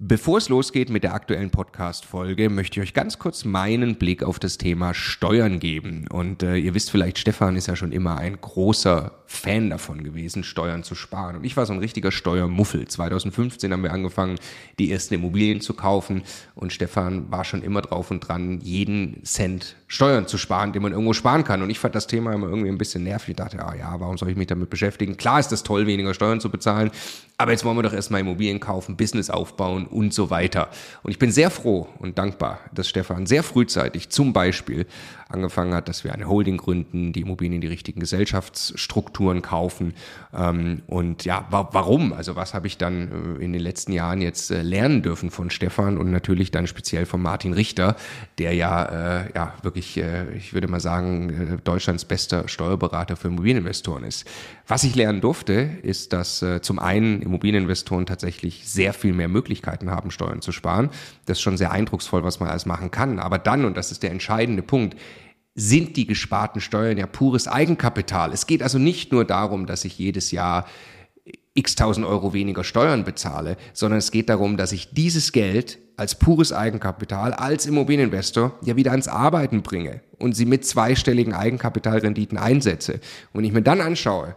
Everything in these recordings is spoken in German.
Bevor es losgeht mit der aktuellen Podcast-Folge, möchte ich euch ganz kurz meinen Blick auf das Thema Steuern geben. Und äh, ihr wisst vielleicht, Stefan ist ja schon immer ein großer Fan davon gewesen, Steuern zu sparen. Und ich war so ein richtiger Steuermuffel. 2015 haben wir angefangen, die ersten Immobilien zu kaufen. Und Stefan war schon immer drauf und dran, jeden Cent Steuern zu sparen, den man irgendwo sparen kann. Und ich fand das Thema immer irgendwie ein bisschen nervig. Ich dachte, ah ja, warum soll ich mich damit beschäftigen? Klar ist es toll, weniger Steuern zu bezahlen. Aber jetzt wollen wir doch erstmal Immobilien kaufen, Business aufbauen und so weiter. Und ich bin sehr froh und dankbar, dass Stefan sehr frühzeitig zum Beispiel angefangen hat, dass wir eine Holding gründen, die Immobilien in die richtigen Gesellschaftsstrukturen kaufen. Ähm, und ja, wa warum? Also was habe ich dann äh, in den letzten Jahren jetzt äh, lernen dürfen von Stefan und natürlich dann speziell von Martin Richter, der ja, äh, ja wirklich, ich würde mal sagen, Deutschlands bester Steuerberater für Immobilieninvestoren ist. Was ich lernen durfte, ist, dass zum einen Immobilieninvestoren tatsächlich sehr viel mehr Möglichkeiten haben, Steuern zu sparen. Das ist schon sehr eindrucksvoll, was man alles machen kann. Aber dann, und das ist der entscheidende Punkt, sind die gesparten Steuern ja pures Eigenkapital. Es geht also nicht nur darum, dass ich jedes Jahr x tausend Euro weniger Steuern bezahle, sondern es geht darum, dass ich dieses Geld als pures Eigenkapital, als Immobilieninvestor ja wieder ans Arbeiten bringe und sie mit zweistelligen Eigenkapitalrenditen einsetze. Und ich mir dann anschaue,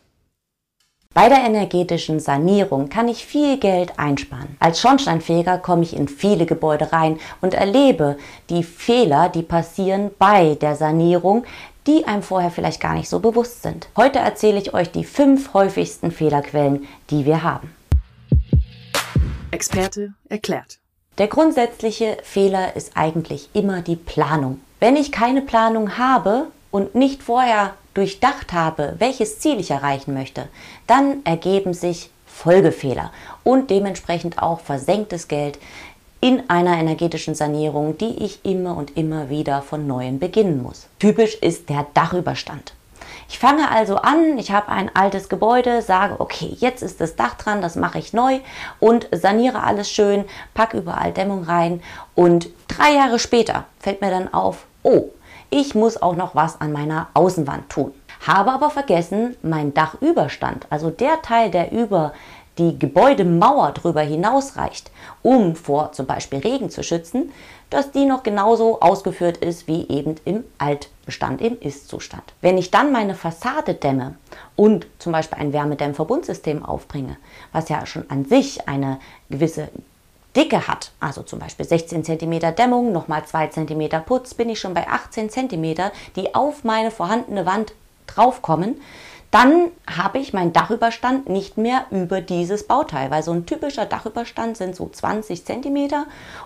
Bei der energetischen Sanierung kann ich viel Geld einsparen. Als Schornsteinfeger komme ich in viele Gebäude rein und erlebe die Fehler, die passieren bei der Sanierung, die einem vorher vielleicht gar nicht so bewusst sind. Heute erzähle ich euch die fünf häufigsten Fehlerquellen, die wir haben. Experte erklärt. Der grundsätzliche Fehler ist eigentlich immer die Planung. Wenn ich keine Planung habe und nicht vorher durchdacht habe, welches Ziel ich erreichen möchte, dann ergeben sich Folgefehler und dementsprechend auch versenktes Geld in einer energetischen Sanierung, die ich immer und immer wieder von neuem beginnen muss. Typisch ist der Dachüberstand. Ich fange also an, ich habe ein altes Gebäude, sage, okay, jetzt ist das Dach dran, das mache ich neu und saniere alles schön, packe überall Dämmung rein und drei Jahre später fällt mir dann auf, oh, ich muss auch noch was an meiner Außenwand tun. Habe aber vergessen, mein Dachüberstand, also der Teil, der über die Gebäudemauer drüber hinausreicht, um vor zum Beispiel Regen zu schützen, dass die noch genauso ausgeführt ist wie eben im Altbestand, im Ist-Zustand. Wenn ich dann meine Fassade dämme und zum Beispiel ein Wärmedämmverbundsystem aufbringe, was ja schon an sich eine gewisse Dicke hat, also zum Beispiel 16 cm Dämmung, nochmal 2 cm Putz, bin ich schon bei 18 cm, die auf meine vorhandene Wand draufkommen, dann habe ich meinen Dachüberstand nicht mehr über dieses Bauteil, weil so ein typischer Dachüberstand sind so 20 cm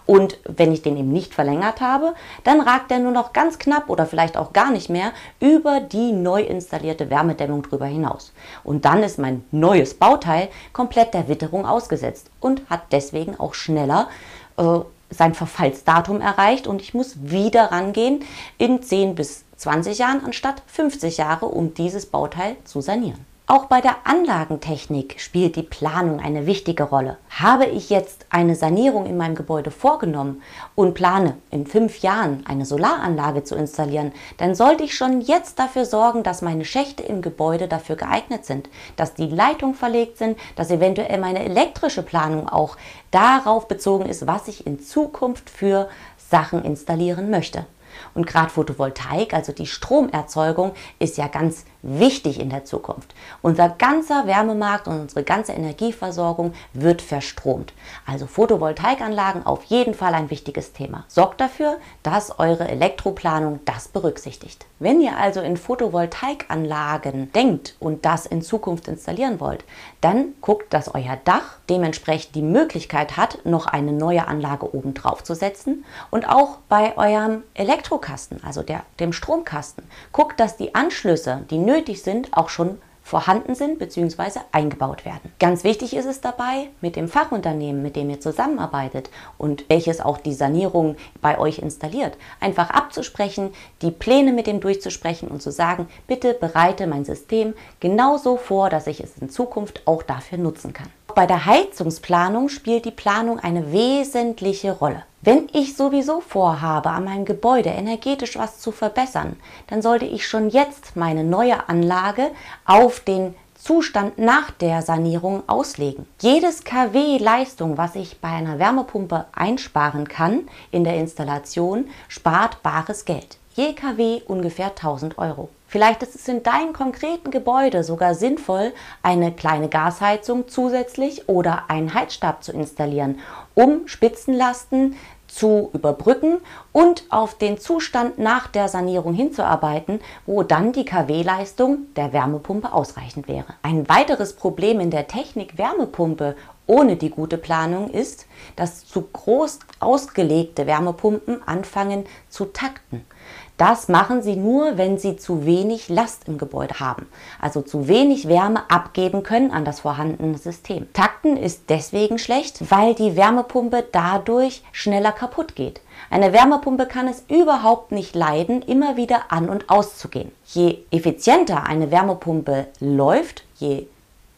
und wenn ich den eben nicht verlängert habe, dann ragt er nur noch ganz knapp oder vielleicht auch gar nicht mehr über die neu installierte Wärmedämmung drüber hinaus. Und dann ist mein neues Bauteil komplett der Witterung ausgesetzt und hat deswegen auch schneller äh, sein Verfallsdatum erreicht und ich muss wieder rangehen in 10 bis 20 Jahren anstatt 50 Jahre, um dieses Bauteil zu sanieren. Auch bei der Anlagentechnik spielt die Planung eine wichtige Rolle. Habe ich jetzt eine Sanierung in meinem Gebäude vorgenommen und plane in fünf Jahren eine Solaranlage zu installieren, dann sollte ich schon jetzt dafür sorgen, dass meine Schächte im Gebäude dafür geeignet sind, dass die Leitungen verlegt sind, dass eventuell meine elektrische Planung auch darauf bezogen ist, was ich in Zukunft für Sachen installieren möchte. Und gerade Photovoltaik, also die Stromerzeugung, ist ja ganz wichtig in der Zukunft. Unser ganzer Wärmemarkt und unsere ganze Energieversorgung wird verstromt. Also Photovoltaikanlagen auf jeden Fall ein wichtiges Thema. Sorgt dafür, dass eure Elektroplanung das berücksichtigt. Wenn ihr also in Photovoltaikanlagen denkt und das in Zukunft installieren wollt, dann guckt, dass euer Dach dementsprechend die Möglichkeit hat, noch eine neue Anlage oben drauf zu setzen und auch bei eurem Elektrokasten, also der, dem Stromkasten, guckt, dass die Anschlüsse, die nötig sind, auch schon vorhanden sind bzw. eingebaut werden. Ganz wichtig ist es dabei, mit dem Fachunternehmen, mit dem ihr zusammenarbeitet und welches auch die Sanierung bei euch installiert, einfach abzusprechen, die Pläne mit dem durchzusprechen und zu sagen, bitte bereite mein System genauso vor, dass ich es in Zukunft auch dafür nutzen kann. Bei der Heizungsplanung spielt die Planung eine wesentliche Rolle. Wenn ich sowieso vorhabe, an meinem Gebäude energetisch was zu verbessern, dann sollte ich schon jetzt meine neue Anlage auf den Zustand nach der Sanierung auslegen. Jedes kW Leistung, was ich bei einer Wärmepumpe einsparen kann in der Installation, spart bares Geld. Je kW ungefähr 1000 Euro. Vielleicht ist es in deinem konkreten Gebäude sogar sinnvoll, eine kleine Gasheizung zusätzlich oder einen Heizstab zu installieren, um Spitzenlasten zu überbrücken und auf den Zustand nach der Sanierung hinzuarbeiten, wo dann die KW-Leistung der Wärmepumpe ausreichend wäre. Ein weiteres Problem in der Technik Wärmepumpe ohne die gute Planung ist, dass zu groß ausgelegte Wärmepumpen anfangen zu takten. Das machen sie nur, wenn sie zu wenig Last im Gebäude haben, also zu wenig Wärme abgeben können an das vorhandene System. Takten ist deswegen schlecht, weil die Wärmepumpe dadurch schneller kaputt geht. Eine Wärmepumpe kann es überhaupt nicht leiden, immer wieder an und auszugehen. Je effizienter eine Wärmepumpe läuft, je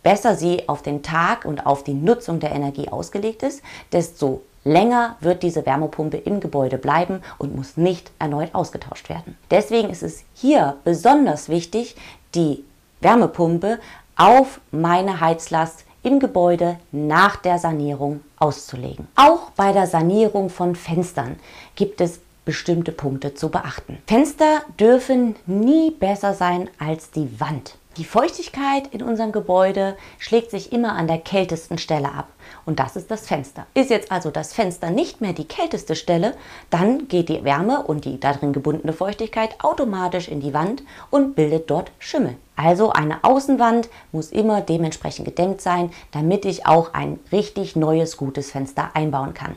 besser sie auf den Tag und auf die Nutzung der Energie ausgelegt ist, desto Länger wird diese Wärmepumpe im Gebäude bleiben und muss nicht erneut ausgetauscht werden. Deswegen ist es hier besonders wichtig, die Wärmepumpe auf meine Heizlast im Gebäude nach der Sanierung auszulegen. Auch bei der Sanierung von Fenstern gibt es bestimmte Punkte zu beachten. Fenster dürfen nie besser sein als die Wand. Die Feuchtigkeit in unserem Gebäude schlägt sich immer an der kältesten Stelle ab und das ist das Fenster. Ist jetzt also das Fenster nicht mehr die kälteste Stelle, dann geht die Wärme und die darin gebundene Feuchtigkeit automatisch in die Wand und bildet dort Schimmel. Also eine Außenwand muss immer dementsprechend gedämmt sein, damit ich auch ein richtig neues, gutes Fenster einbauen kann.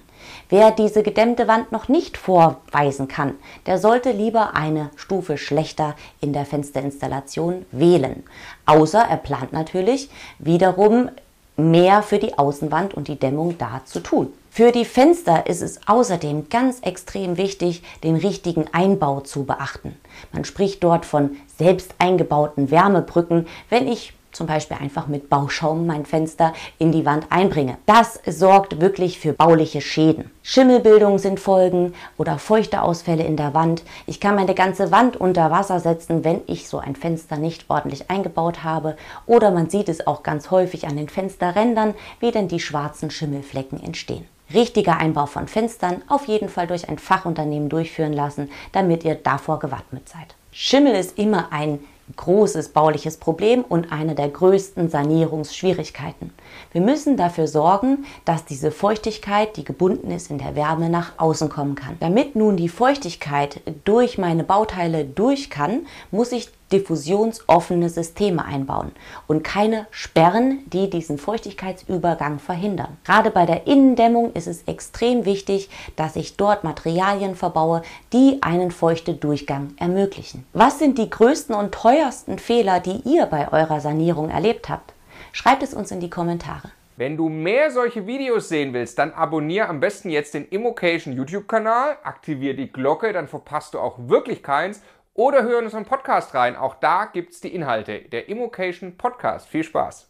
Wer diese gedämmte Wand noch nicht vorweisen kann, der sollte lieber eine Stufe schlechter in der Fensterinstallation wählen. Außer er plant natürlich wiederum mehr für die Außenwand und die Dämmung da zu tun. Für die Fenster ist es außerdem ganz extrem wichtig, den richtigen Einbau zu beachten. Man spricht dort von selbst eingebauten Wärmebrücken, wenn ich zum Beispiel einfach mit Bauschaum mein Fenster in die Wand einbringe. Das sorgt wirklich für bauliche Schäden. Schimmelbildungen sind Folgen oder feuchte Ausfälle in der Wand. Ich kann meine ganze Wand unter Wasser setzen, wenn ich so ein Fenster nicht ordentlich eingebaut habe. Oder man sieht es auch ganz häufig an den Fensterrändern, wie denn die schwarzen Schimmelflecken entstehen richtiger Einbau von Fenstern auf jeden Fall durch ein Fachunternehmen durchführen lassen, damit ihr davor gewappnet seid. Schimmel ist immer ein großes bauliches Problem und eine der größten Sanierungsschwierigkeiten. Wir müssen dafür sorgen, dass diese Feuchtigkeit, die gebunden ist in der Wärme, nach außen kommen kann. Damit nun die Feuchtigkeit durch meine Bauteile durch kann, muss ich diffusionsoffene Systeme einbauen und keine Sperren, die diesen Feuchtigkeitsübergang verhindern. Gerade bei der Innendämmung ist es extrem wichtig, dass ich dort Materialien verbaue, die einen feuchte Durchgang ermöglichen. Was sind die größten und teuersten Fehler, die ihr bei eurer Sanierung erlebt habt? Schreibt es uns in die Kommentare. Wenn du mehr solche Videos sehen willst, dann abonniere am besten jetzt den Immocation YouTube-Kanal, aktiviere die Glocke, dann verpasst du auch wirklich keins oder hören unseren Podcast rein. Auch da gibt es die Inhalte. Der Immocation Podcast. Viel Spaß!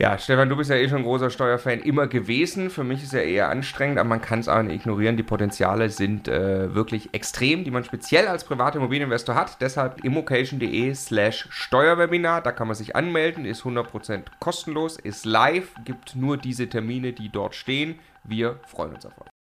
Ja, Stefan, du bist ja eh schon ein großer Steuerfan immer gewesen. Für mich ist er eher anstrengend, aber man kann es auch nicht ignorieren. Die Potenziale sind äh, wirklich extrem, die man speziell als privater Immobilieninvestor hat. Deshalb immocation.de slash Steuerwebinar. Da kann man sich anmelden, ist 100% kostenlos, ist live, gibt nur diese Termine, die dort stehen. Wir freuen uns auf euch.